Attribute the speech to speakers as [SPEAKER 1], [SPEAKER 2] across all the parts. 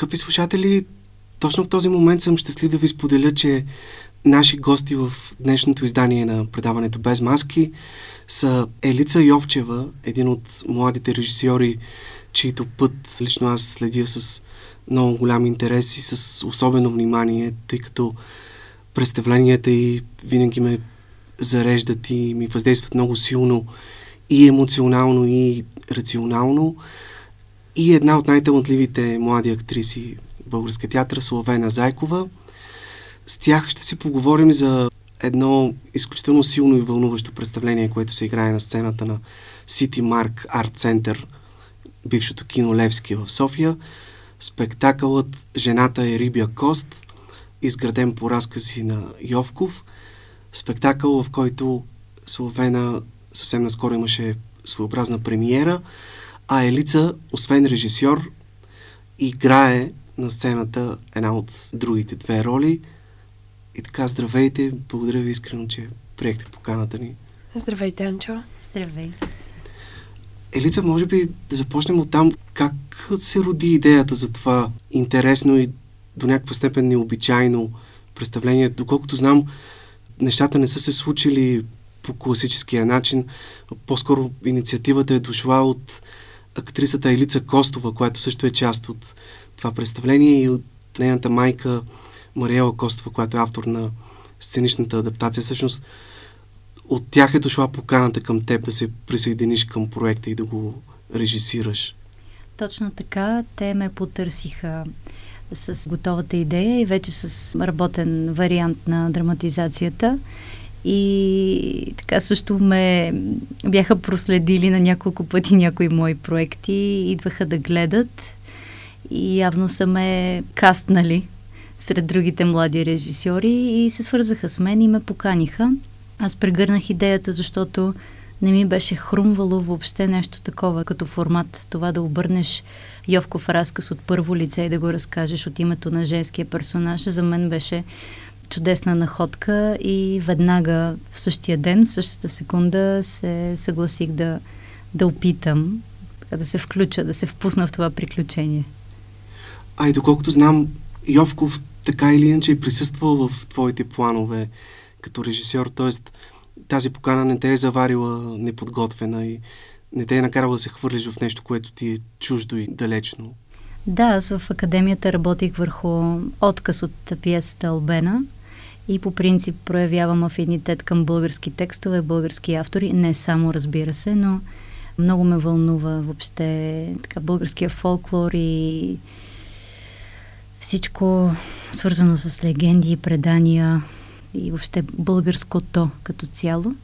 [SPEAKER 1] Скъпи слушатели, точно в този момент съм щастлив да ви споделя, че наши гости в днешното издание на предаването Без маски са Елица Йовчева, един от младите режисьори, чието път лично аз следя с много голям интерес и с особено внимание, тъй като представленията и винаги ме зареждат и ми въздействат много силно и емоционално, и рационално. И една от най-талантливите млади актриси в българския театър, Славена Зайкова. С тях ще си поговорим за едно изключително силно и вълнуващо представление, което се играе на сцената на City Mark Art Center, бившото кино Левски в София. Спектакълът Жената е рибя кост, изграден по разкази на Йовков. Спектакъл, в който Словена съвсем наскоро имаше своеобразна премиера, а Елица, освен режисьор, играе на сцената една от другите две роли. И така, здравейте, благодаря ви искрено, че приехте поканата ни.
[SPEAKER 2] Здравейте, Анчо.
[SPEAKER 3] Здравей.
[SPEAKER 1] Елица, може би да започнем от там. Как се роди идеята за това интересно и до някаква степен необичайно представление? Доколкото знам, нещата не са се случили по класическия начин. По-скоро инициативата е дошла от актрисата Елица Костова, която също е част от това представление и от нейната майка Мариела Костова, която е автор на сценичната адаптация. Всъщност от тях е дошла поканата към теб да се присъединиш към проекта и да го режисираш.
[SPEAKER 3] Точно така. Те ме потърсиха с готовата идея и вече с работен вариант на драматизацията. И така също ме бяха проследили на няколко пъти някои мои проекти, идваха да гледат и явно са ме кастнали сред другите млади режисьори и се свързаха с мен и ме поканиха. Аз прегърнах идеята, защото не ми беше хрумвало въобще нещо такова като формат. Това да обърнеш Йовков разказ от първо лице и да го разкажеш от името на женския персонаж, за мен беше чудесна находка и веднага в същия ден, в същата секунда се съгласих да, да опитам, да се включа, да се впусна в това приключение.
[SPEAKER 1] А и доколкото знам, Йовков така или иначе е присъствал в твоите планове като режисьор, т.е. тази покана не те е заварила неподготвена и не те е накарала да се хвърлиш в нещо, което ти е чуждо и далечно.
[SPEAKER 3] Да, аз в академията работих върху отказ от пиесата Албена и по принцип проявявам афинитет към български текстове, български автори, не само разбира се, но много ме вълнува въобще така, българския фолклор и всичко свързано с легенди и предания и въобще българското като цяло.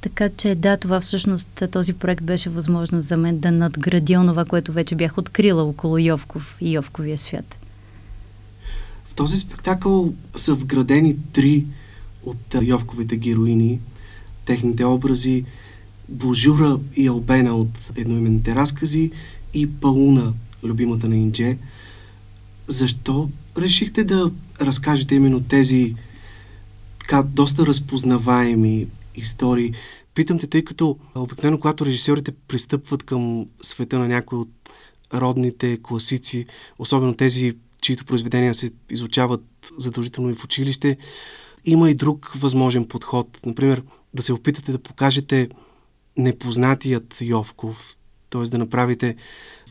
[SPEAKER 3] Така че да, това всъщност, този проект беше възможност за мен да надградя онова, което вече бях открила около Йовков и Йовковия свят.
[SPEAKER 1] Този спектакъл са вградени три от Йовковите героини, техните образи Божура и Албена от едноименните разкази и Пауна, любимата на Индже. Защо решихте да разкажете именно тези така доста разпознаваеми истории? Питам те, тъй като обикновено, когато режисьорите пристъпват към света на някои от родните класици, особено тези, чието произведения се изучават задължително и в училище, има и друг възможен подход. Например, да се опитате да покажете непознатият Йовков, т.е. да направите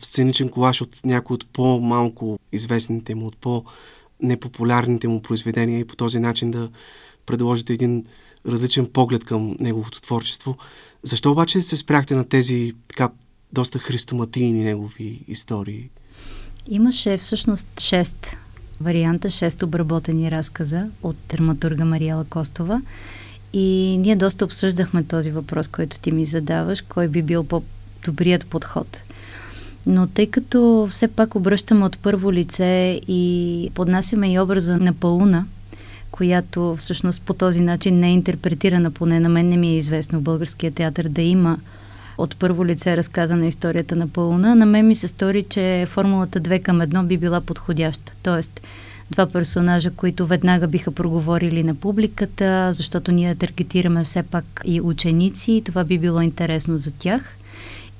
[SPEAKER 1] сценичен колаж от някои от по-малко известните му, от по-непопулярните му произведения и по този начин да предложите един различен поглед към неговото творчество. Защо обаче се спряхте на тези така доста христоматийни негови истории?
[SPEAKER 3] Имаше всъщност шест варианта, шест обработени разказа от драматурга Мариела Костова. И ние доста обсъждахме този въпрос, който ти ми задаваш, кой би бил по-добрият подход. Но тъй като все пак обръщаме от първо лице и поднасяме и образа на Пауна, която всъщност по този начин не е интерпретирана, поне на мен не ми е известно в българския театър да има от първо лице разказана историята на Пауна, на мен ми се стори, че формулата 2 към 1 би била подходяща. Тоест, два персонажа, които веднага биха проговорили на публиката, защото ние таргетираме все пак и ученици и това би било интересно за тях.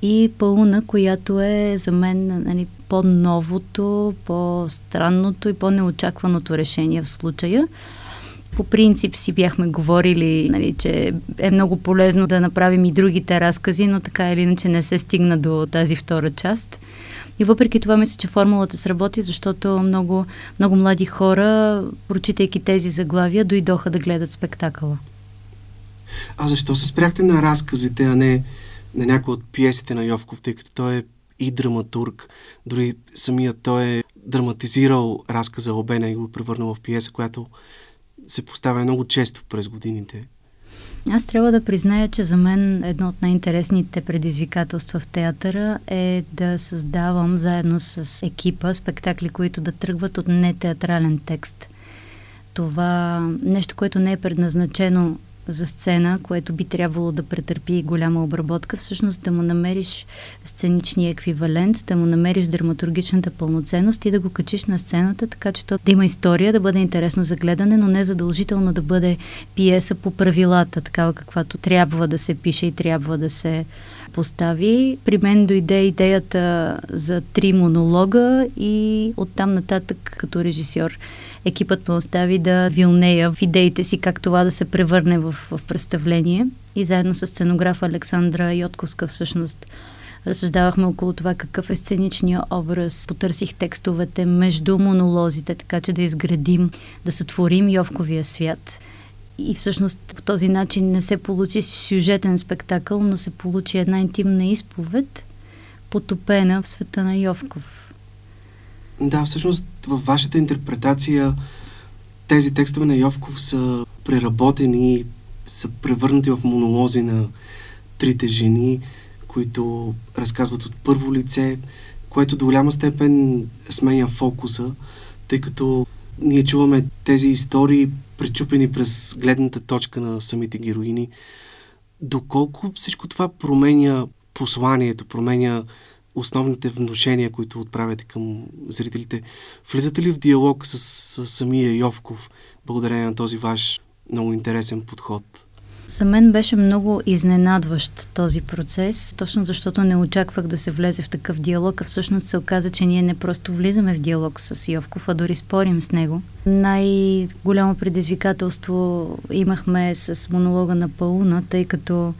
[SPEAKER 3] И Пауна, която е за мен нали, по-новото, по-странното и по-неочакваното решение в случая. По принцип си бяхме говорили, нали, че е много полезно да направим и другите разкази, но така или иначе не се стигна до тази втора част. И въпреки това мисля, че формулата сработи, защото много, много млади хора, прочитайки тези заглавия, дойдоха да гледат спектакъла.
[SPEAKER 1] А защо се спряхте на разказите, а не на някои от пиесите на Йовков, тъй като той е и драматург. Дори самият той е драматизирал разказа Обена и го е превърнал в пиеса, която се поставя много често през годините.
[SPEAKER 3] Аз трябва да призная, че за мен едно от най-интересните предизвикателства в театъра е да създавам заедно с екипа спектакли, които да тръгват от нетеатрален текст. Това нещо, което не е предназначено за сцена, което би трябвало да претърпи голяма обработка, всъщност да му намериш сценичния еквивалент, да му намериш драматургичната пълноценност и да го качиш на сцената, така че то да има история, да бъде интересно за гледане, но не задължително да бъде пиеса по правилата, такава каквато трябва да се пише и трябва да се постави. При мен дойде идеята за три монолога и оттам нататък като режисьор екипът ме остави да вилнея в идеите си как това да се превърне в, в представление. И заедно с сценографа Александра Йотковска всъщност разсъждавахме около това какъв е сценичният образ. Потърсих текстовете между монолозите, така че да изградим, да сътворим Йовковия свят. И всъщност по този начин не се получи сюжетен спектакъл, но се получи една интимна изповед, потопена в света на Йовков.
[SPEAKER 1] Да, всъщност във вашата интерпретация тези текстове на Йовков са преработени, са превърнати в монолози на трите жени, които разказват от първо лице, което до голяма степен сменя фокуса, тъй като ние чуваме тези истории, пречупени през гледната точка на самите героини. Доколко всичко това променя посланието, променя основните вношения, които отправяте към зрителите. Влизате ли в диалог с, с самия Йовков, благодарение на този ваш много интересен подход?
[SPEAKER 3] За мен беше много изненадващ този процес, точно защото не очаквах да се влезе в такъв диалог, а всъщност се оказа, че ние не просто влизаме в диалог с Йовков, а дори спорим с него. Най-голямо предизвикателство имахме с монолога на Пауна, тъй като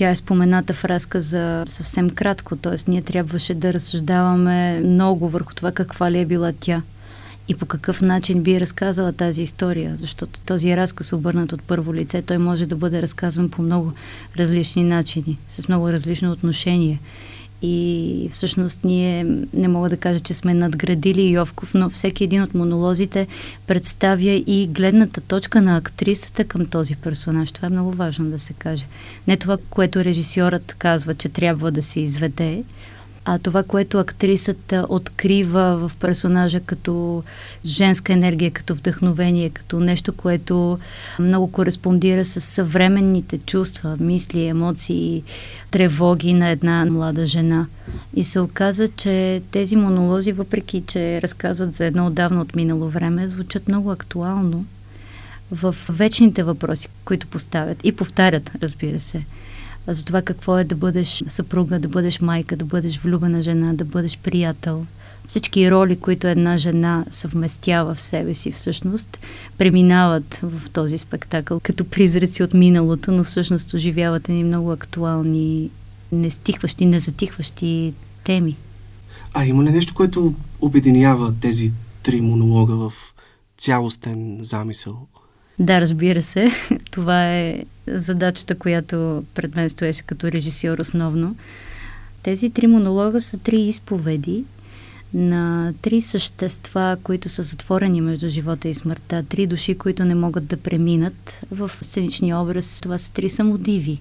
[SPEAKER 3] тя е спомената в разказа съвсем кратко, т.е. ние трябваше да разсъждаваме много върху това каква ли е била тя и по какъв начин би разказала тази история, защото този разказ, обърнат от първо лице, той може да бъде разказан по много различни начини, с много различно отношение. И всъщност ние не мога да кажа, че сме надградили Йовков, но всеки един от монолозите представя и гледната точка на актрисата към този персонаж. Това е много важно да се каже. Не това, което режисьорът казва, че трябва да се изведе, а това, което актрисата открива в персонажа като женска енергия, като вдъхновение, като нещо, което много кореспондира с съвременните чувства, мисли, емоции, тревоги на една млада жена. И се оказа, че тези монолози, въпреки че разказват за едно отдавна от минало време, звучат много актуално в вечните въпроси, които поставят и повтарят, разбира се за това какво е да бъдеш съпруга, да бъдеш майка, да бъдеш влюбена жена, да бъдеш приятел. Всички роли, които една жена съвместява в себе си всъщност, преминават в този спектакъл като призраци от миналото, но всъщност оживяват ни много актуални, нестихващи, незатихващи теми.
[SPEAKER 1] А има ли нещо, което обединява тези три монолога в цялостен замисъл?
[SPEAKER 3] Да, разбира се. Това е задачата, която пред мен стоеше като режисьор основно. Тези три монолога са три изповеди на три същества, които са затворени между живота и смъртта, три души, които не могат да преминат в сценичния образ. Това са три самодиви,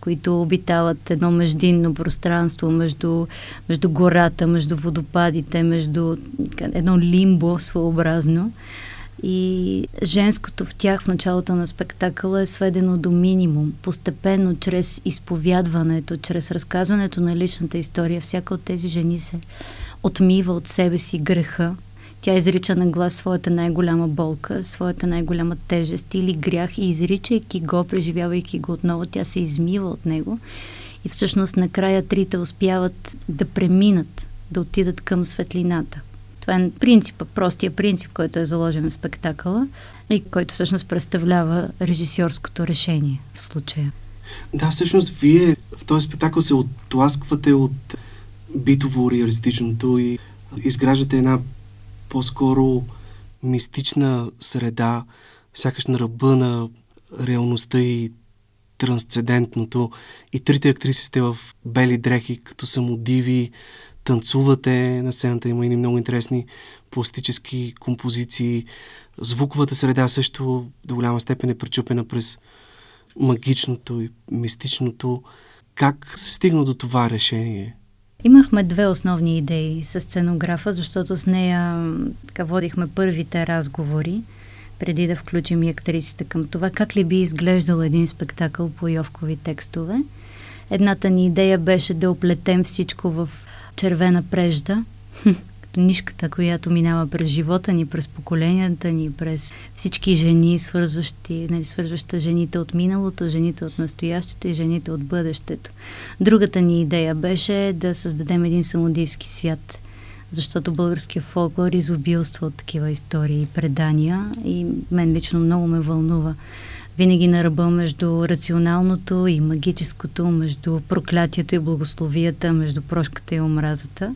[SPEAKER 3] които обитават едно междинно пространство между, между гората, между водопадите, между едно лимбо своеобразно. И женското в тях в началото на спектакъла е сведено до минимум. Постепенно, чрез изповядването, чрез разказването на личната история, всяка от тези жени се отмива от себе си греха. Тя изрича на глас своята най-голяма болка, своята най-голяма тежест или грях и изричайки го, преживявайки го отново, тя се измива от него. И всъщност накрая трите успяват да преминат да отидат към светлината. Това е принципа, простия принцип, който е заложен в спектакъла и който всъщност представлява режисьорското решение в случая.
[SPEAKER 1] Да, всъщност вие в този спектакъл се отласквате от битово-реалистичното и изграждате една по-скоро мистична среда, сякаш на ръба на реалността и трансцендентното. И трите актриси сте в бели дрехи, като самодиви, танцувате на сцената, има и много интересни пластически композиции. Звуковата среда също до голяма степен е пречупена през магичното и мистичното. Как се стигна до това решение?
[SPEAKER 3] Имахме две основни идеи с сценографа, защото с нея така, водихме първите разговори, преди да включим и актрисите към това, как ли би изглеждал един спектакъл по Йовкови текстове. Едната ни идея беше да оплетем всичко в червена прежда, като нишката, която минава през живота ни, през поколенията ни, през всички жени, свързващи, нали, свързваща жените от миналото, жените от настоящето и жените от бъдещето. Другата ни идея беше да създадем един самодивски свят, защото българския фолклор изобилства от такива истории и предания и мен лично много ме вълнува винаги на ръба между рационалното и магическото, между проклятието и благословията, между прошката и омразата.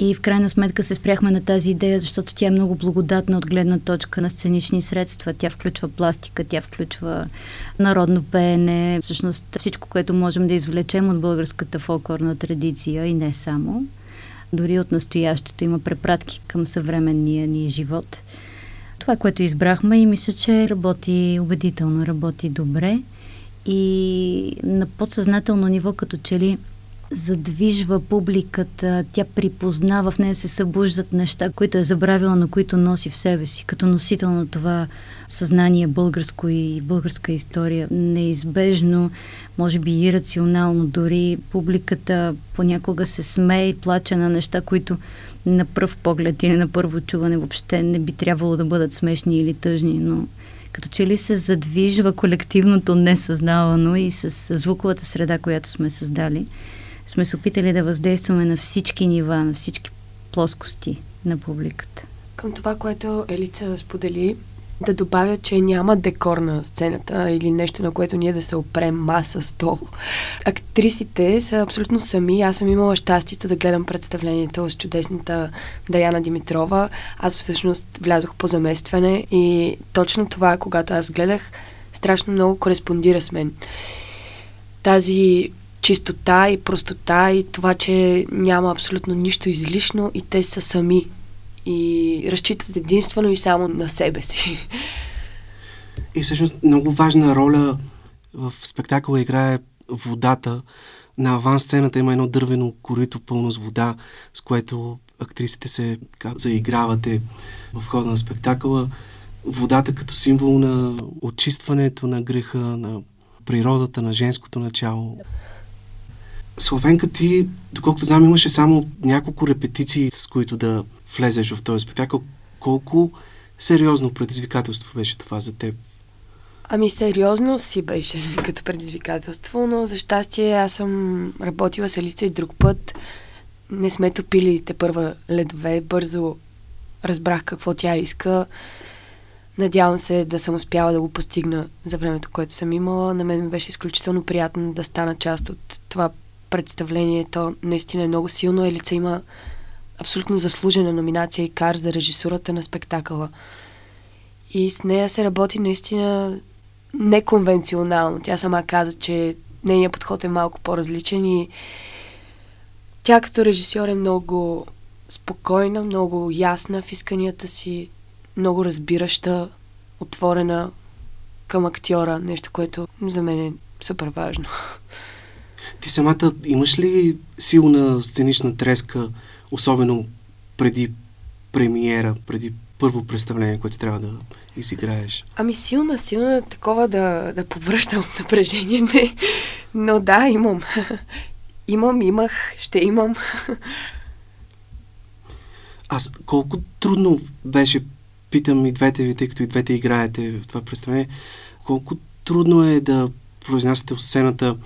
[SPEAKER 3] И в крайна сметка се спряхме на тази идея, защото тя е много благодатна от гледна точка на сценични средства. Тя включва пластика, тя включва народно пеене, всъщност всичко, което можем да извлечем от българската фолклорна традиция и не само. Дори от настоящето има препратки към съвременния ни живот. Това, което избрахме и мисля, че работи убедително, работи добре. И на подсъзнателно ниво, като че ли задвижва публиката, тя припознава, в нея се събуждат неща, които е забравила, на които носи в себе си. Като носител на това съзнание българско и българска история, неизбежно, може би ирационално, дори публиката понякога се смее и плаче на неща, които на пръв поглед или на първо чуване въобще не би трябвало да бъдат смешни или тъжни, но като че ли се задвижва колективното несъзнавано и с звуковата среда, която сме създали, сме се опитали да въздействаме на всички нива, на всички плоскости на публиката.
[SPEAKER 2] Към това, което Елица сподели, да добавя, че няма декор на сцената или нещо, на което ние да се опрем маса, стол. Актрисите са абсолютно сами. Аз съм имала щастието да гледам представлението с чудесната Даяна Димитрова. Аз всъщност влязох по заместване и точно това, когато аз гледах, страшно много кореспондира с мен. Тази чистота и простота и това, че няма абсолютно нищо излишно и те са сами и разчитат единствено и само на себе си.
[SPEAKER 1] И всъщност много важна роля в спектакъла играе водата. На аван сцената има едно дървено корито пълно с вода, с което актрисите се заигравате в хода на спектакъла. Водата като символ на очистването на греха, на природата, на женското начало. Славенка ти, доколкото знам, имаше само няколко репетиции, с които да влезеш в този спектакъл. Колко сериозно предизвикателство беше това за теб?
[SPEAKER 2] Ами сериозно си беше като предизвикателство, но за щастие аз съм работила с Елица и друг път. Не сме топили те първа ледове, бързо разбрах какво тя иска. Надявам се да съм успяла да го постигна за времето, което съм имала. На мен беше изключително приятно да стана част от това представление. То наистина е много силно. Елица има абсолютно заслужена номинация и кар за режисурата на спектакъла. И с нея се работи наистина неконвенционално. Тя сама каза, че нейният подход е малко по-различен и тя като режисьор е много спокойна, много ясна в исканията си, много разбираща, отворена към актьора, нещо, което за мен е супер важно.
[SPEAKER 1] Ти самата имаш ли силна сценична треска особено преди премиера, преди първо представление, което трябва да изиграеш?
[SPEAKER 2] Ами силна, силна такова да, да повръщам от напрежение, не. Но да, имам. имам, имах, ще имам.
[SPEAKER 1] Аз колко трудно беше, питам и двете ви, тъй като и двете играете в това представление, колко трудно е да произнасяте от сцената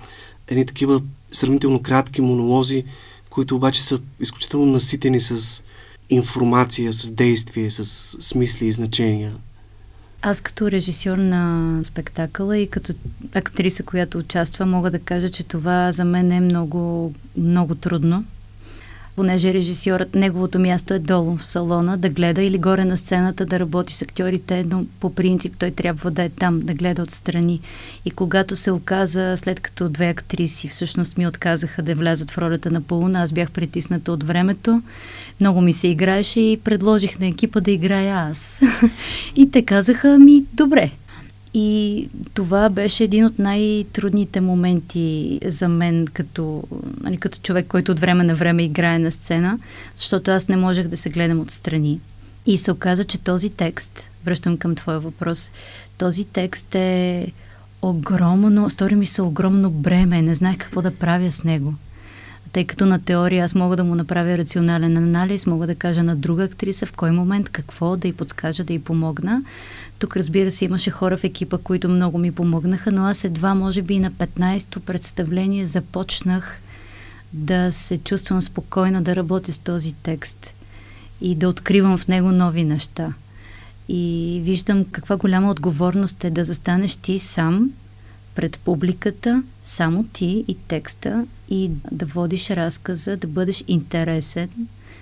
[SPEAKER 1] едни такива сравнително кратки монолози, които обаче са изключително наситени с информация, с действие, с смисли и значения.
[SPEAKER 3] Аз като режисьор на спектакъла и като актриса, която участва, мога да кажа, че това за мен е много, много трудно понеже режисьорът, неговото място е долу в салона, да гледа или горе на сцената да работи с актьорите, но по принцип той трябва да е там, да гледа отстрани. И когато се оказа, след като две актриси всъщност ми отказаха да влязат в ролята на Полуна, аз бях притисната от времето, много ми се играеше и предложих на екипа да играя аз. и те казаха ми, добре, и това беше един от най-трудните моменти за мен като, нали, като човек, който от време на време играе на сцена, защото аз не можех да се гледам отстрани. И се оказа, че този текст, връщам към твоя въпрос, този текст е огромно, стори ми се огромно бреме, не знаех какво да правя с него тъй като на теория аз мога да му направя рационален анализ, мога да кажа на друга актриса в кой момент какво да й подскажа, да й помогна. Тук, разбира се, имаше хора в екипа, които много ми помогнаха, но аз едва, може би, на 15-то представление започнах да се чувствам спокойна да работя с този текст и да откривам в него нови неща. И виждам каква голяма отговорност е да застанеш ти сам пред публиката, само ти и текста и да водиш разказа, да бъдеш интересен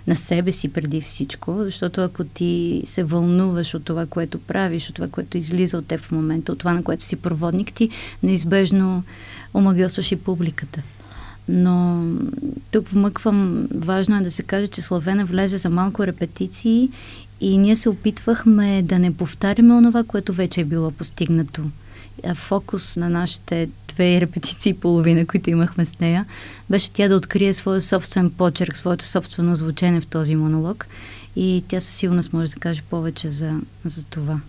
[SPEAKER 3] на себе си преди всичко, защото ако ти се вълнуваш от това, което правиш, от това, което излиза от теб в момента, от това, на което си проводник, ти неизбежно омагиосваш и публиката. Но тук вмъквам, важно е да се каже, че Славена влезе за малко репетиции и ние се опитвахме да не повтаряме онова, което вече е било постигнато фокус на нашите две репетиции и половина, които имахме с нея, беше тя да открие своя собствен почерк, своето собствено звучене в този монолог. И тя със сигурност може да каже повече за, за това.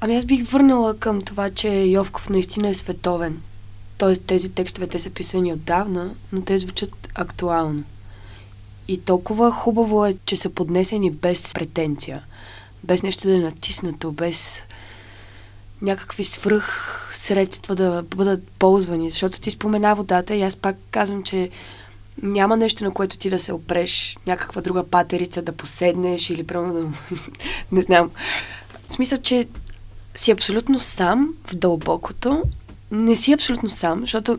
[SPEAKER 2] Ами аз бих върнала към това, че Йовков наистина е световен. Тоест тези текстове, те са писани отдавна, но те звучат актуално. И толкова хубаво е, че са поднесени без претенция, без нещо да е натиснато, без някакви свръх средства да бъдат ползвани, защото ти спомена водата и аз пак казвам, че няма нещо, на което ти да се опреш, някаква друга патерица да поседнеш или примерно, не знам. В смисъл, че си абсолютно сам в дълбокото, не си абсолютно сам, защото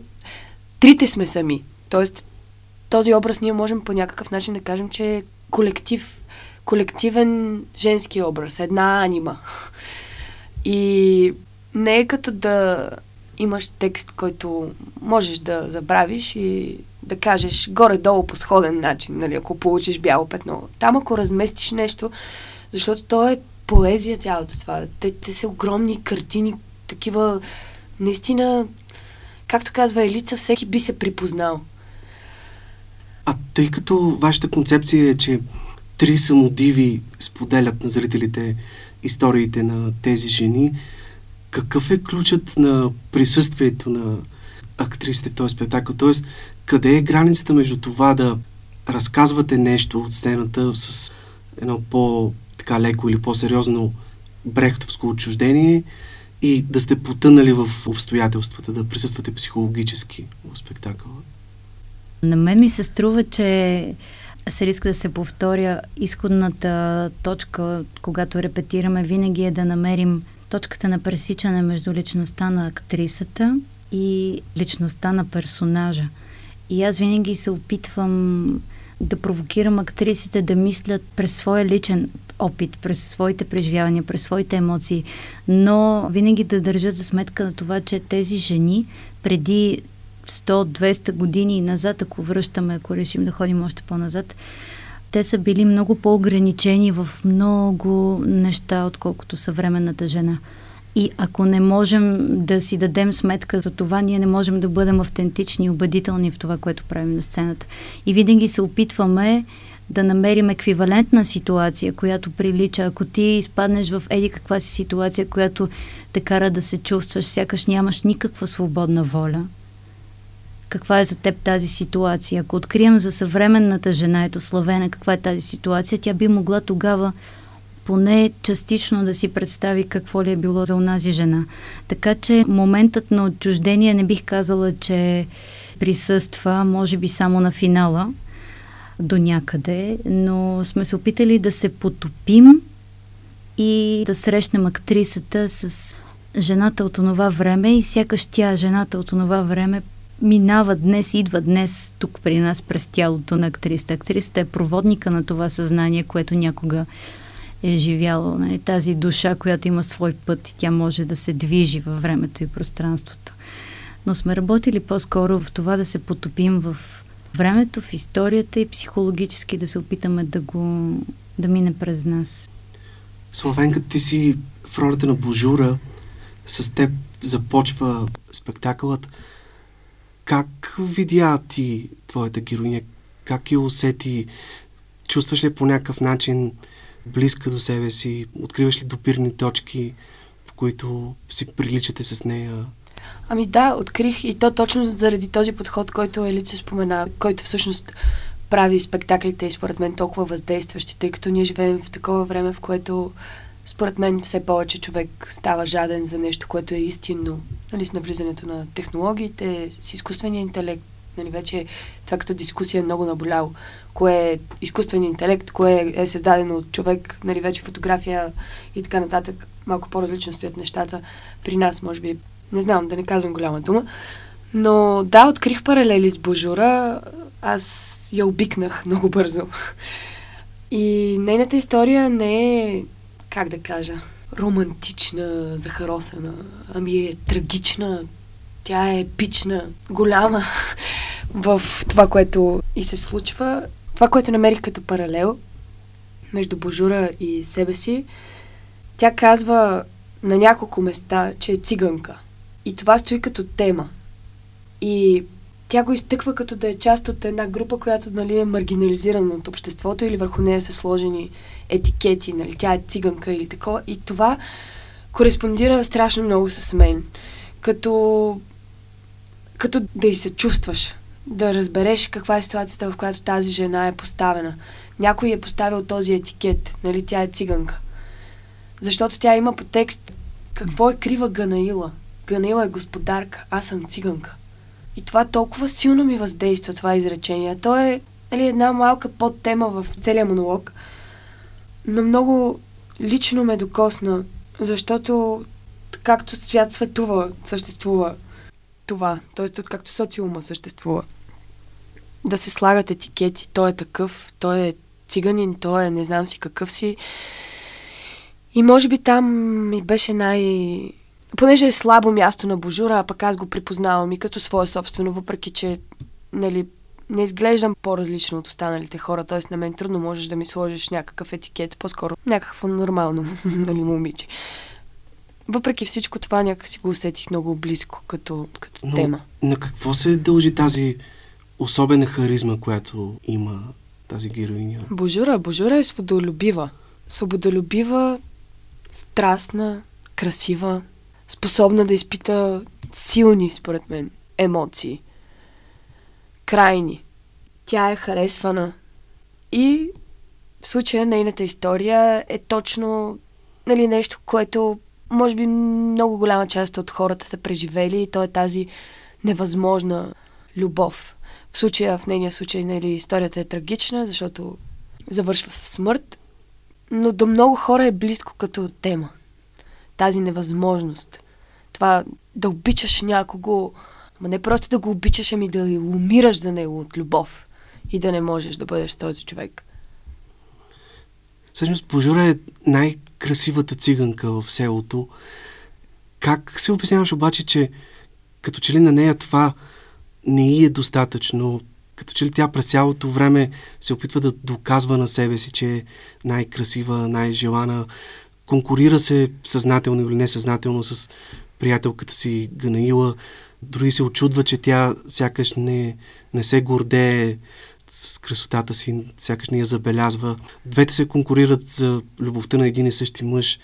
[SPEAKER 2] трите сме сами. Тоест, този образ ние можем по някакъв начин да кажем, че е колектив, колективен женски образ, една анима. И не е като да имаш текст, който можеш да забравиш и да кажеш горе-долу по сходен начин, нали, ако получиш бяло петно. Там ако разместиш нещо, защото то е поезия цялото това. Те, те са огромни картини, такива наистина, както казва Елица, всеки би се припознал.
[SPEAKER 1] А тъй като вашата концепция е, че три самодиви споделят на зрителите историите на тези жени. Какъв е ключът на присъствието на актрисите в този спектакъл? Тоест, къде е границата между това да разказвате нещо от сцената с едно по-така леко или по-сериозно брехтовско отчуждение и да сте потънали в обстоятелствата, да присъствате психологически в спектакъла?
[SPEAKER 3] На мен ми се струва, че се риска да се повторя, изходната точка, когато репетираме, винаги е да намерим точката на пресичане между личността на актрисата и личността на персонажа. И аз винаги се опитвам да провокирам актрисите да мислят през своя личен опит, през своите преживявания, през своите емоции, но винаги да държат за сметка на това, че тези жени преди 100-200 години назад, ако връщаме, ако решим да ходим още по-назад, те са били много по-ограничени в много неща, отколкото съвременната жена. И ако не можем да си дадем сметка за това, ние не можем да бъдем автентични и убедителни в това, което правим на сцената. И винаги се опитваме да намерим еквивалентна ситуация, която прилича. Ако ти изпаднеш в еди каква си ситуация, която те кара да се чувстваш, сякаш нямаш никаква свободна воля, каква е за теб тази ситуация. Ако открием за съвременната жена, ето Славена, каква е тази ситуация, тя би могла тогава поне частично да си представи какво ли е било за онази жена. Така че моментът на отчуждение не бих казала, че присъства, може би само на финала, до някъде, но сме се опитали да се потопим и да срещнем актрисата с жената от онова време и сякаш тя, жената от онова време, минава днес, идва днес тук при нас през тялото на актрисата. Актрисата е проводника на това съзнание, което някога е живяло. Нали? Тази душа, която има свой път и тя може да се движи във времето и пространството. Но сме работили по-скоро в това да се потопим в времето, в историята и психологически да се опитаме да го да мине през нас.
[SPEAKER 1] Славенка, ти си в ролята на Божура. С теб започва спектакълът. Как видя ти твоята героиня? Как я усети? Чувстваш ли по някакъв начин близка до себе си? Откриваш ли допирни точки, в които си приличате с нея?
[SPEAKER 2] Ами да, открих и то точно заради този подход, който Елица спомена, който всъщност прави спектаклите и според мен толкова въздействащи, тъй като ние живеем в такова време, в което според мен все повече човек става жаден за нещо, което е истинно, нали, с навлизането на технологиите, с изкуствения интелект, нали, вече това като дискусия е много наболяло. Кое е изкуствен интелект, кое е създадено от човек, нали, вече фотография и така нататък. Малко по-различно стоят нещата при нас, може би. Не знам, да не казвам голяма дума. Но да, открих паралели с Божура. Аз я обикнах много бързо. И нейната история не е, как да кажа, романтична, захаросана, ами е трагична, тя е епична, голяма в това, което и се случва. Това, което намерих като паралел между Божура и себе си, тя казва на няколко места, че е циганка. И това стои като тема. И тя го изтъква като да е част от една група, която нали, е маргинализирана от обществото или върху нея са сложени етикети, нали, тя е циганка или такова. И това кореспондира страшно много с мен. Като, като да и се чувстваш, да разбереш каква е ситуацията, в която тази жена е поставена. Някой е поставил този етикет, нали, тя е циганка. Защото тя има по текст какво е крива Ганаила. Ганаила е господарка, аз съм циганка. И това толкова силно ми въздейства, това изречение. То е нали, една малка подтема в целия монолог, но много лично ме докосна, защото както свят светува, съществува това, т.е. както социума съществува. Да се слагат етикети, той е такъв, той е циганин, той е не знам си какъв си. И може би там ми беше най- понеже е слабо място на Божура, а пък аз го припознавам и като свое собствено, въпреки че нали, не изглеждам по-различно от останалите хора, т.е. на мен трудно можеш да ми сложиш някакъв етикет, по-скоро някакво нормално, нали, момиче. Въпреки всичко това някак си го усетих много близко като, като
[SPEAKER 1] Но,
[SPEAKER 2] тема.
[SPEAKER 1] На какво се дължи тази особена харизма, която има тази героиня?
[SPEAKER 2] Божура, Божура е свободолюбива. Свободолюбива, страстна, красива, способна да изпита силни, според мен, емоции. Крайни. Тя е харесвана. И в случая нейната история е точно нали, нещо, което може би много голяма част от хората са преживели и то е тази невъзможна любов. В случая, в нейния случай, нали, историята е трагична, защото завършва със смърт, но до много хора е близко като тема. Тази невъзможност. Това да обичаш някого, ма не просто да го обичаш, ами да умираш за него от любов и да не можеш да бъдеш този човек.
[SPEAKER 1] Всъщност Божура е най-красивата циганка в селото. Как се обясняваш обаче, че като че ли на нея това не й е достатъчно, като че ли тя през цялото време се опитва да доказва на себе си, че е най-красива, най-желана, конкурира се съзнателно или несъзнателно с приятелката си Ганаила, дори се очудва, че тя сякаш не, не се гордее с красотата си, сякаш не я забелязва. Двете се конкурират за любовта на един и същи мъж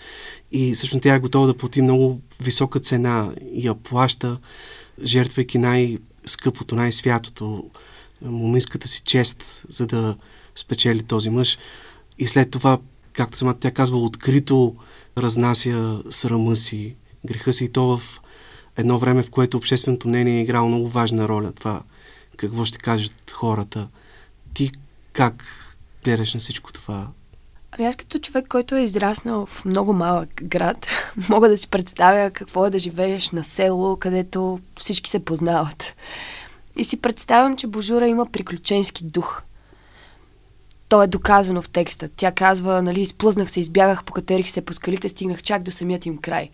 [SPEAKER 1] и всъщност тя е готова да плати много висока цена и я плаща, жертвайки най-скъпото, най-святото, момиската си чест, за да спечели този мъж. И след това, както самата тя казва, открито разнася срама си, греха си и то в едно време, в което общественото мнение е играло много важна роля. Това какво ще кажат хората. Ти как гледаш на всичко това?
[SPEAKER 2] Ами аз като човек, който е израснал в много малък град, мога да си представя какво е да живееш на село, където всички се познават. И си представям, че Божура има приключенски дух. То е доказано в текста. Тя казва, нали, изплъзнах се, избягах, покатерих се по скалите, стигнах чак до самият им край.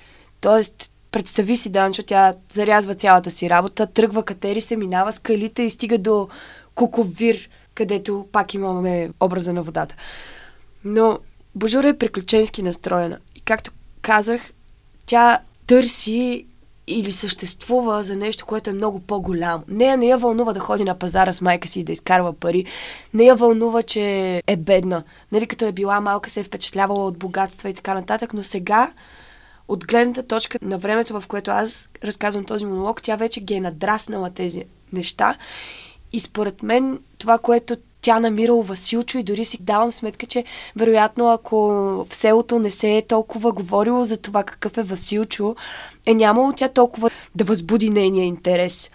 [SPEAKER 2] Тоест, представи си, Данчо, тя зарязва цялата си работа, тръгва, катери се, минава скалите и стига до Куковир, където пак имаме образа на водата. Но Божура е приключенски настроена. И както казах, тя търси или съществува за нещо, което е много по-голямо. Нея не я вълнува да ходи на пазара с майка си и да изкарва пари. Не я вълнува, че е бедна. Нали, като е била малка, се е впечатлявала от богатства и така нататък, но сега от гледната точка на времето, в което аз разказвам този монолог, тя вече ги е надраснала тези неща. И според мен това, което тя намира у Василчо и дори си давам сметка, че вероятно ако в селото не се е толкова говорило за това какъв е Василчо, е нямало тя толкова да възбуди нейния интерес.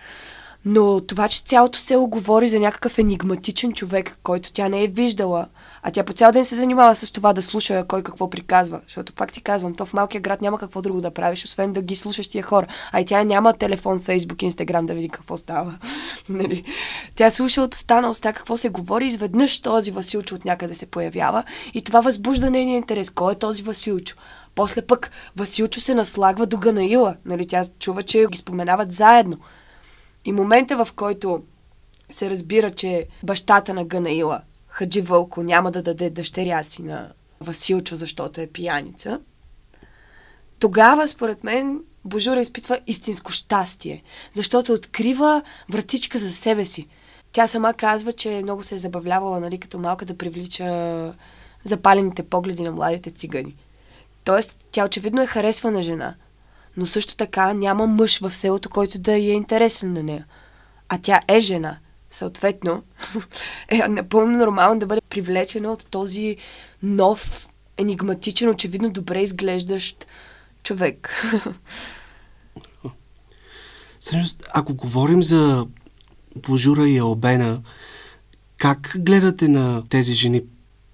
[SPEAKER 2] Но това, че цялото село говори за някакъв енигматичен човек, който тя не е виждала, а тя по цял ден се занимава с това да слуша кой какво приказва, защото пак ти казвам, то в малкия град няма какво друго да правиш, освен да ги слушаш тия хора. А и тя няма телефон, фейсбук, инстаграм да види какво става. нали? Тя слуша от стана уста какво се говори, изведнъж този Василчо от някъде се появява и това възбужда нейния интерес. Кой е този Василчо? После пък Василчо се наслагва до Ганаила. Нали? Тя чува, че ги споменават заедно. И момента, в който се разбира, че бащата на Ганаила, Хаджи Вълко, няма да даде дъщеря си на Василчо, защото е пияница, тогава, според мен, Божура изпитва истинско щастие, защото открива вратичка за себе си. Тя сама казва, че много се е забавлявала, нали, като малка да привлича запалените погледи на младите цигани. Тоест, тя очевидно е харесвана жена – но също така няма мъж в селото, който да е интересен на нея. А тя е жена. Съответно, е напълно нормално да бъде привлечена от този нов, енигматичен, очевидно добре изглеждащ човек.
[SPEAKER 1] Всъщност, ако говорим за Божура и Албена, как гледате на тези жени?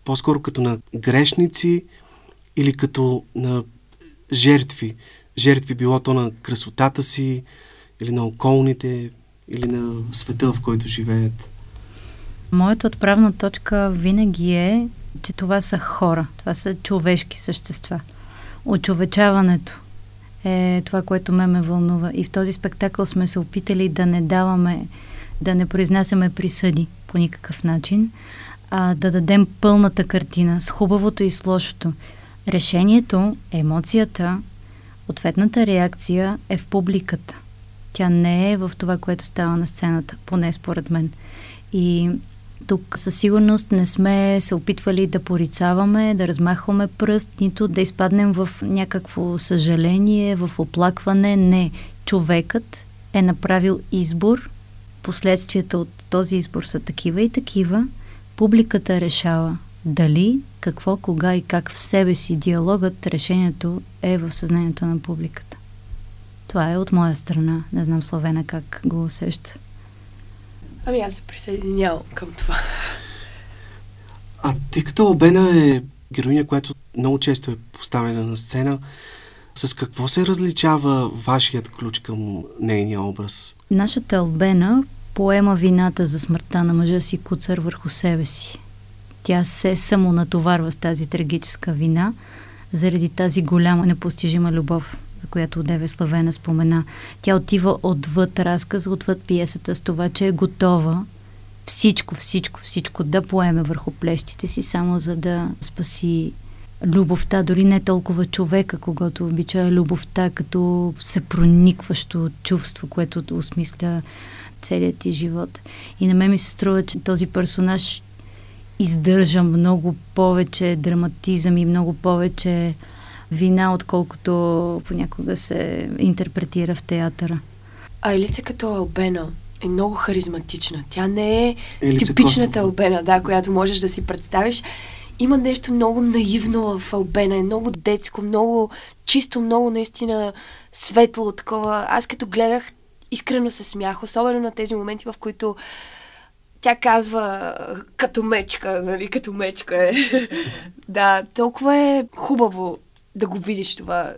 [SPEAKER 1] По-скоро като на грешници или като на жертви? Жертви, било то на красотата си, или на околните, или на света, в който живеят?
[SPEAKER 3] Моята отправна точка винаги е, че това са хора, това са човешки същества. Очовечаването е това, което ме ме вълнува. И в този спектакъл сме се опитали да не даваме, да не произнасяме присъди по никакъв начин, а да дадем пълната картина с хубавото и с лошото. Решението, емоцията Ответната реакция е в публиката. Тя не е в това, което става на сцената, поне според мен. И тук със сигурност не сме се опитвали да порицаваме, да размахваме пръст, нито да изпаднем в някакво съжаление, в оплакване. Не. Човекът е направил избор, последствията от този избор са такива и такива. Публиката решава дали, какво, кога и как в себе си диалогът, решението е в съзнанието на публиката. Това е от моя страна. Не знам Славена как го усеща.
[SPEAKER 2] Ами аз се присъединявам към това.
[SPEAKER 1] А тъй като Обена е героиня, която много често е поставена на сцена, с какво се различава вашият ключ към нейния образ?
[SPEAKER 3] Нашата Албена поема вината за смъртта на мъжа си куцър върху себе си. Тя се самонатоварва с тази трагическа вина заради тази голяма непостижима любов, за която Деве Славена спомена. Тя отива отвъд разказ, отвъд пиесата с това, че е готова всичко, всичко, всичко да поеме върху плещите си, само за да спаси любовта, дори не толкова човека, когато обича любовта, като се проникващо чувство, което осмисля целият ти живот. И на мен ми се струва, че този персонаж издържа много повече драматизъм и много повече вина, отколкото понякога се интерпретира в театъра.
[SPEAKER 2] А Елица като Албена е много харизматична. Тя не е Елица типичната Костова. Албена, да, която можеш да си представиш. Има нещо много наивно в Албена, е много детско, много чисто, много наистина светло, такова. Аз като гледах, искрено се смях, особено на тези моменти, в които тя казва като мечка, нали, като мечка е. да, толкова е хубаво да го видиш това.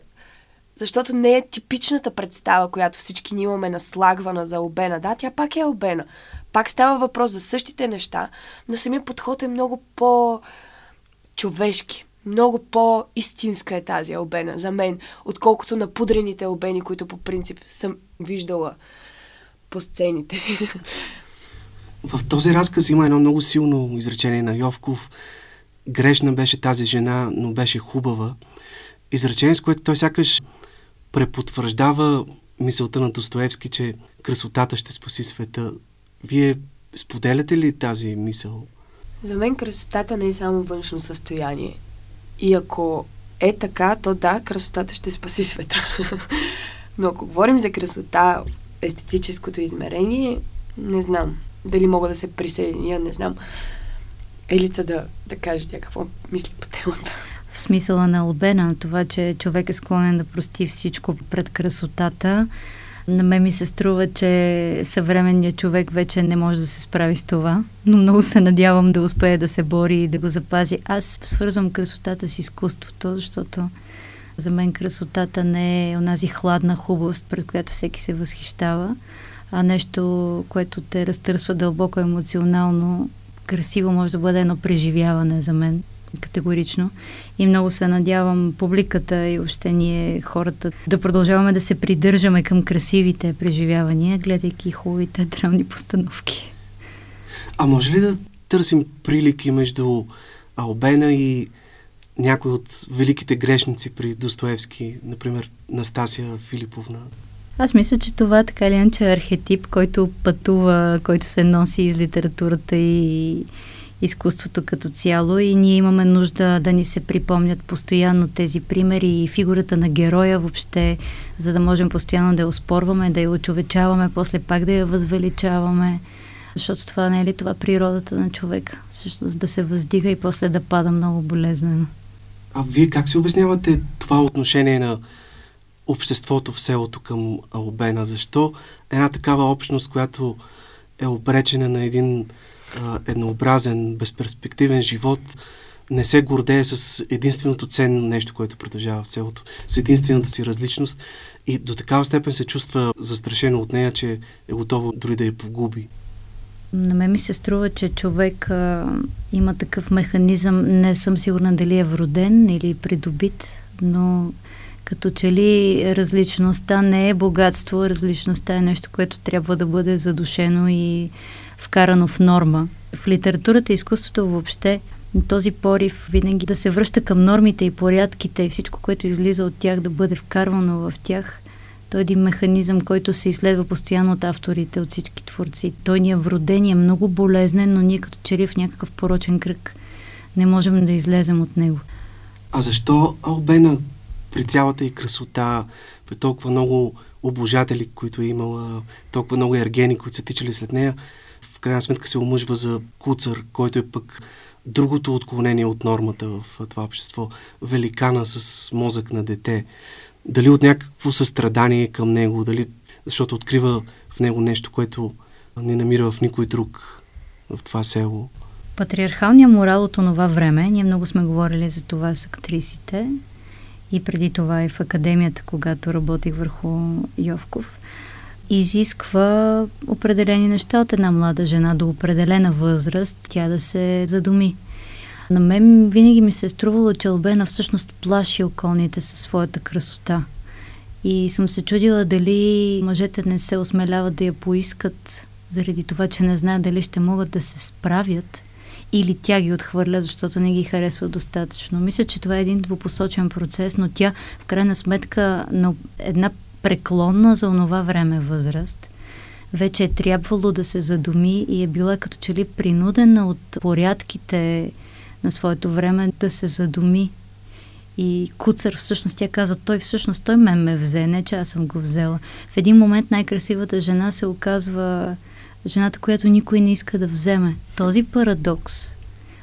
[SPEAKER 2] Защото не е типичната представа, която всички ни имаме наслагвана за обена. Да, тя пак е обена. Пак става въпрос за същите неща, но самия подход е много по-човешки. Много по-истинска е тази албена за мен, отколкото на пудрените албени, които по принцип съм виждала по сцените.
[SPEAKER 1] В този разказ има едно много силно изречение на Йовков. Грешна беше тази жена, но беше хубава. Изречение, с което той сякаш препотвърждава мисълта на Достоевски, че красотата ще спаси света. Вие споделяте ли тази мисъл?
[SPEAKER 2] За мен красотата не е само външно състояние. И ако е така, то да, красотата ще спаси света. Но ако говорим за красота, естетическото измерение, не знам дали мога да се присъединя, не знам. Елица да, да каже тя какво мисли по темата.
[SPEAKER 3] В смисъла на Албена, на това, че човек е склонен да прости всичко пред красотата, на мен ми се струва, че съвременният човек вече не може да се справи с това, но много се надявам да успее да се бори и да го запази. Аз свързвам красотата с изкуството, защото за мен красотата не е онази хладна хубост, пред която всеки се възхищава, а нещо, което те разтърсва дълбоко емоционално. Красиво може да бъде едно преживяване за мен категорично. И много се надявам публиката и още ние хората да продължаваме да се придържаме към красивите преживявания, гледайки хубавите театрални постановки.
[SPEAKER 1] А може ли да търсим прилики между Албена и някои от великите грешници при Достоевски, например Настасия Филиповна?
[SPEAKER 3] Аз мисля, че това така или иначе е архетип, който пътува, който се носи из литературата и изкуството като цяло и ние имаме нужда да ни се припомнят постоянно тези примери и фигурата на героя въобще, за да можем постоянно да я оспорваме, да я очовечаваме, после пак да я възвеличаваме. Защото това не е ли това природата на човека? Всъщност да се въздига и после да пада много болезнено.
[SPEAKER 1] А вие как си обяснявате това отношение на обществото в селото към Албена? Защо една такава общност, която е обречена на един а, еднообразен, безперспективен живот, не се гордее с единственото ценно нещо, което притежава в селото, с единствената си различност и до такава степен се чувства застрашено от нея, че е готово дори да я погуби.
[SPEAKER 3] На мен ми се струва, че човек а, има такъв механизъм, не съм сигурна дали е вроден или придобит, но като че ли различността не е богатство, различността е нещо, което трябва да бъде задушено и вкарано в норма. В литературата и изкуството въобще този порив винаги да се връща към нормите и порядките и всичко, което излиза от тях, да бъде вкарвано в тях. Той е един механизъм, който се изследва постоянно от авторите, от всички творци. Той ни е вроден и е много болезнен, но ние като че ли в някакъв порочен кръг не можем да излезем от него.
[SPEAKER 1] А защо Албена при цялата и красота, при толкова много обожатели, които е имала, толкова много ергени, които са тичали след нея, в крайна сметка се омъжва за куцър, който е пък другото отклонение от нормата в това общество. Великана с мозък на дете. Дали от някакво състрадание към него, дали защото открива в него нещо, което не намира в никой друг в това село.
[SPEAKER 3] Патриархалният морал от това време, ние много сме говорили за това с актрисите и преди това и в академията, когато работих върху Йовков, изисква определени неща от една млада жена до определена възраст, тя да се задуми. На мен винаги ми се е струвало, че Албена всъщност плаши околните със своята красота. И съм се чудила дали мъжете не се осмеляват да я поискат заради това, че не знаят дали ще могат да се справят или тя ги отхвърля, защото не ги харесва достатъчно. Мисля, че това е един двупосочен процес, но тя в крайна сметка на една преклонна за онова време възраст, вече е трябвало да се задуми и е била като че ли принудена от порядките на своето време да се задуми. И Куцър всъщност тя казва, той всъщност той мен ме взе, не че аз съм го взела. В един момент най-красивата жена се оказва жената, която никой не иска да вземе. Този парадокс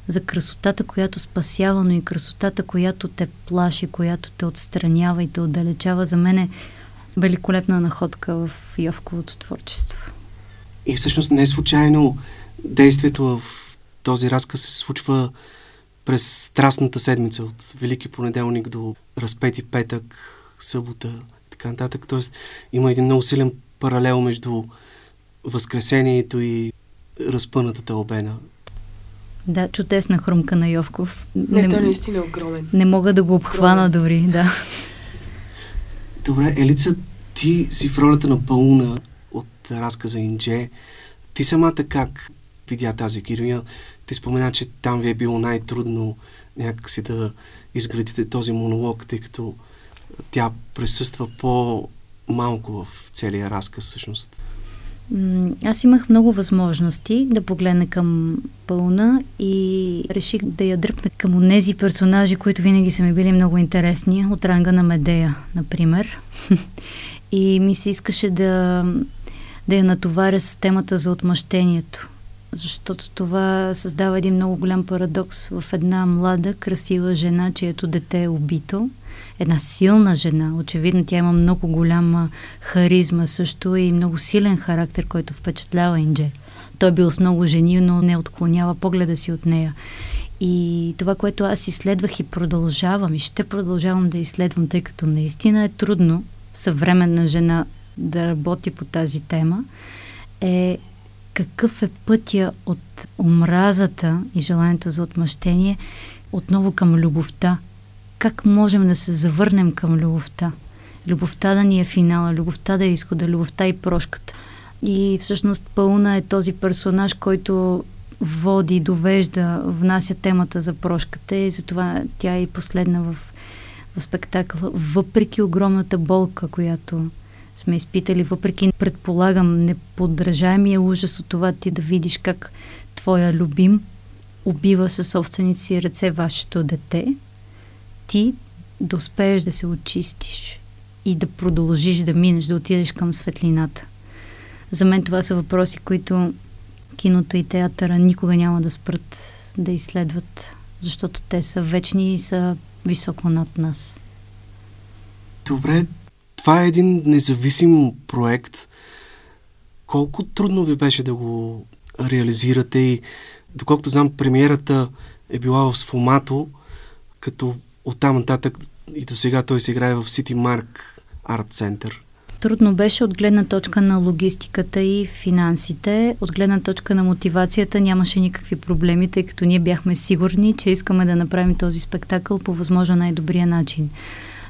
[SPEAKER 3] за красотата, която спасява, но и красотата, която те плаши, която те отстранява и те отдалечава, за мен е великолепна находка в Йовковото творчество.
[SPEAKER 1] И всъщност не е случайно действието в този разказ се случва през страстната седмица от Велики понеделник до разпети петък, събота така нататък. Тоест има един много силен паралел между Възкресението и разпъната тълбена.
[SPEAKER 3] Да, чудесна хрумка на Йовков.
[SPEAKER 2] Не, не той наистина е огромен.
[SPEAKER 3] Не мога да го обхвана огромен. дори, да.
[SPEAKER 1] Добре, Елица, ти си в ролята на Пауна от разказа Индже. Ти самата как видя тази героиня? Ти спомена, че там ви е било най-трудно някакси да изградите този монолог, тъй като тя присъства по-малко в целия разказ всъщност.
[SPEAKER 3] Аз имах много възможности да погледна към пълна и реших да я дръпна към тези персонажи, които винаги са ми били много интересни, от ранга на Медея, например. и ми се искаше да, да я натоваря с темата за отмъщението. Защото това създава един много голям парадокс в една млада, красива жена, чието дете е убито – една силна жена. Очевидно тя има много голяма харизма също и много силен характер, който впечатлява Индже. Той е бил с много жени, но не отклонява погледа си от нея. И това, което аз изследвах и продължавам, и ще продължавам да изследвам, тъй като наистина е трудно съвременна жена да работи по тази тема, е какъв е пътя от омразата и желанието за отмъщение отново към любовта, как можем да се завърнем към любовта. Любовта да ни е финала, любовта да е изхода, любовта и прошката. И всъщност Пълна е този персонаж, който води, довежда, внася темата за прошката и затова тя е и последна в, в спектакъла. Въпреки огромната болка, която сме изпитали, въпреки, предполагам, неподражаемия ужас от това ти да видиш как твоя любим убива със собствените си ръце вашето дете, ти да успееш да се очистиш и да продължиш да минеш, да отидеш към светлината. За мен това са въпроси, които киното и театъра никога няма да спрат да изследват, защото те са вечни и са високо над нас.
[SPEAKER 1] Добре, това е един независим проект. Колко трудно ви беше да го реализирате и доколкото знам, премиерата е била в Сфомато, като оттам нататък и до сега той се играе в City Mark Art Center.
[SPEAKER 3] Трудно беше от гледна точка на логистиката и финансите. От гледна точка на мотивацията нямаше никакви проблеми, тъй като ние бяхме сигурни, че искаме да направим този спектакъл по възможно най-добрия начин.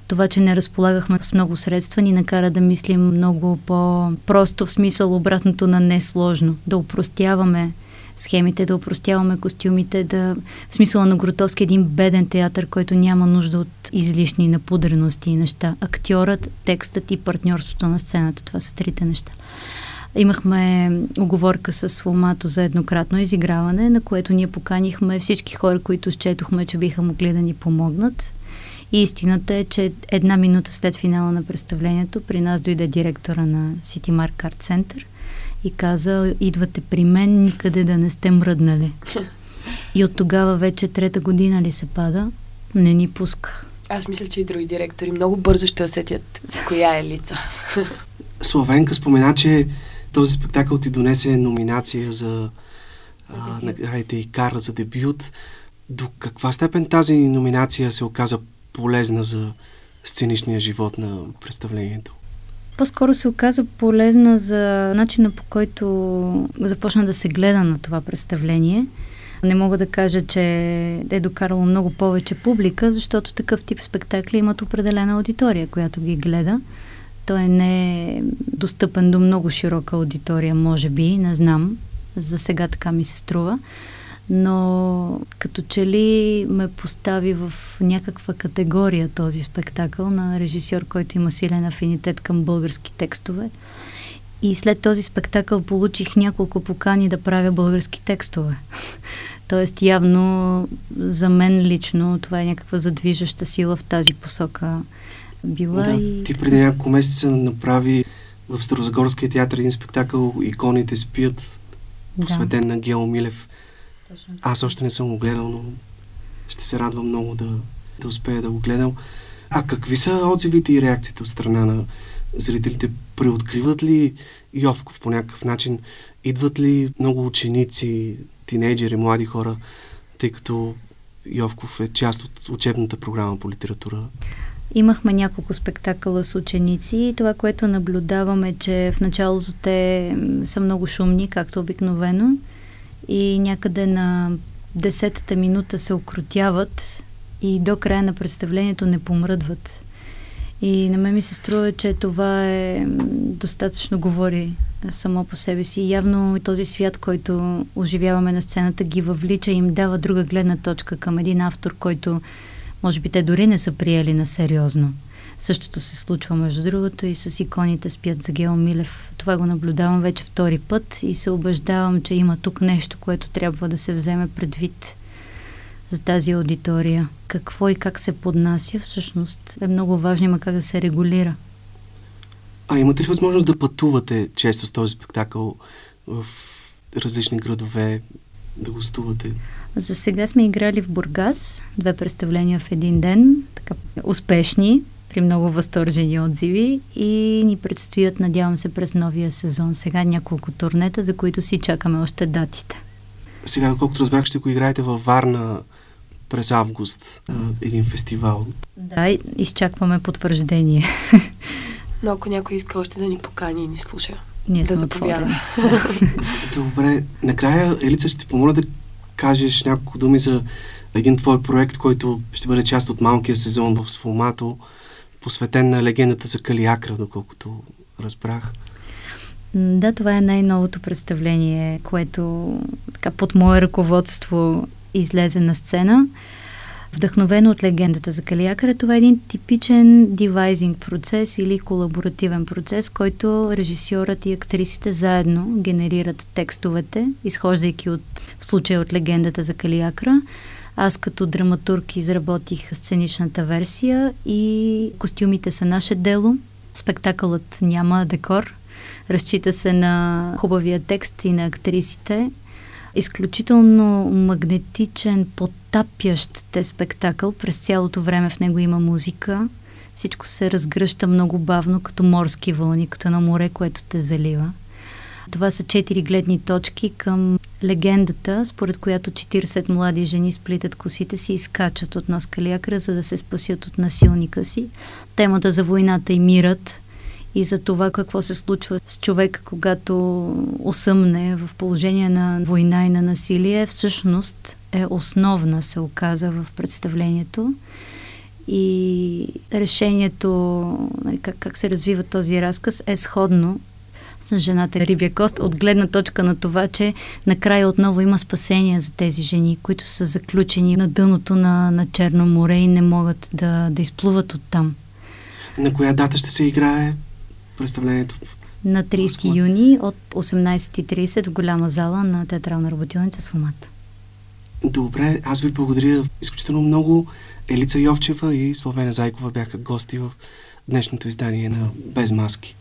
[SPEAKER 3] Това, че не разполагахме с много средства, ни накара да мислим много по-просто в смисъл обратното на несложно. Да упростяваме схемите, да упростяваме костюмите, да в смисъла на Гротовски един беден театър, който няма нужда от излишни напудрености и неща. Актьорът, текстът и партньорството на сцената. Това са трите неща. Имахме оговорка с Фомато за еднократно изиграване, на което ние поканихме всички хора, които счетохме, че биха могли да ни помогнат. И истината е, че една минута след финала на представлението при нас дойде директора на City Mark Art Center и каза, идвате при мен, никъде да не сте мръднали. И от тогава вече трета година ли се пада, не ни пуска.
[SPEAKER 2] Аз мисля, че и други директори много бързо ще усетят коя е лица.
[SPEAKER 1] Славенка спомена, че този спектакъл ти донесе номинация за, за наградите и кара за дебют. До каква степен тази номинация се оказа полезна за сценичния живот на представлението?
[SPEAKER 3] По-скоро се оказа полезна за начина по който започна да се гледа на това представление. Не мога да кажа, че е докарало много повече публика, защото такъв тип спектакли имат определена аудитория, която ги гледа. Той не е достъпен до много широка аудитория, може би, не знам. За сега така ми се струва но като че ли ме постави в някаква категория този спектакъл на режисьор, който има силен афинитет към български текстове. И след този спектакъл получих няколко покани да правя български текстове. Тоест явно за мен лично това е някаква задвижаща сила в тази посока била.
[SPEAKER 1] Да,
[SPEAKER 3] и...
[SPEAKER 1] Ти преди няколко месеца направи в Старозагорския театър един спектакъл Иконите спият, посветен да. на Гео Милев. Аз още не съм го гледал, но ще се радвам много да, да успея да го гледам. А какви са отзивите и реакциите от страна на зрителите? Преоткриват ли Йовков по някакъв начин Идват ли много ученици, тинейджери, млади хора, тъй като Йовков е част от учебната програма по литература?
[SPEAKER 3] Имахме няколко спектакъла с ученици. Това, което наблюдаваме, че в началото те са много шумни, както обикновено. И някъде на десетата минута се окрутяват и до края на представлението не помръдват. И на мен ми се струва, че това е достатъчно говори само по себе си. Явно този свят, който оживяваме на сцената, ги въвлича и им дава друга гледна точка към един автор, който може би те дори не са приели на сериозно. Същото се случва, между другото, и с иконите спят за Гео Милев. Това го наблюдавам вече втори път и се убеждавам, че има тук нещо, което трябва да се вземе предвид за тази аудитория. Какво и как се поднася, всъщност е много важно, има как да се регулира.
[SPEAKER 1] А имате ли възможност да пътувате често с този спектакъл в различни градове, да гостувате?
[SPEAKER 3] За сега сме играли в Бургас, две представления в един ден, така успешни, при много възторжени отзиви и ни предстоят, надявам се, през новия сезон. Сега няколко турнета, за които си чакаме още датите.
[SPEAKER 1] Сега, доколкото разбрах, ще го играете във Варна през август, един фестивал.
[SPEAKER 3] Да, изчакваме потвърждение.
[SPEAKER 2] Но ако някой иска още да ни покани и ни слуша,
[SPEAKER 3] Ние
[SPEAKER 2] да заповяда.
[SPEAKER 1] Добре, накрая, Елица, ще ти помоля да кажеш няколко думи за един твой проект, който ще бъде част от малкия сезон в Сфомато, посветен на легендата за Калиакра, доколкото разбрах.
[SPEAKER 3] Да, това е най-новото представление, което така под мое ръководство излезе на сцена. Вдъхновено от легендата за Калиакъра, това е един типичен дивайзинг процес или колаборативен процес, в който режисьорът и актрисите заедно генерират текстовете, изхождайки от, в случая от легендата за Калиакра. Аз като драматург изработих сценичната версия и костюмите са наше дело. Спектакълът няма декор. Разчита се на хубавия текст и на актрисите. Изключително магнетичен, потапящ те спектакъл. През цялото време в него има музика. Всичко се разгръща много бавно, като морски вълни, като на море, което те залива. Това са четири гледни точки към легендата, според която 40 млади жени сплитат косите си и скачат от нос калиакра, за да се спасят от насилника си. Темата за войната и мирът и за това какво се случва с човека, когато осъмне в положение на война и на насилие, всъщност е основна, се оказа в представлението. И решението, нали, как, как се развива този разказ, е сходно с жената Рибия Кост, от гледна точка на това, че накрая отново има спасение за тези жени, които са заключени на дъното на, на Черно море и не могат да, да изплуват оттам.
[SPEAKER 1] На коя дата ще се играе представлението?
[SPEAKER 3] На 30 юни от 18.30 в голяма зала на театрална работилница с формат.
[SPEAKER 1] Добре, аз ви благодаря изключително много. Елица Йовчева и Словена Зайкова бяха гости в днешното издание на Без маски.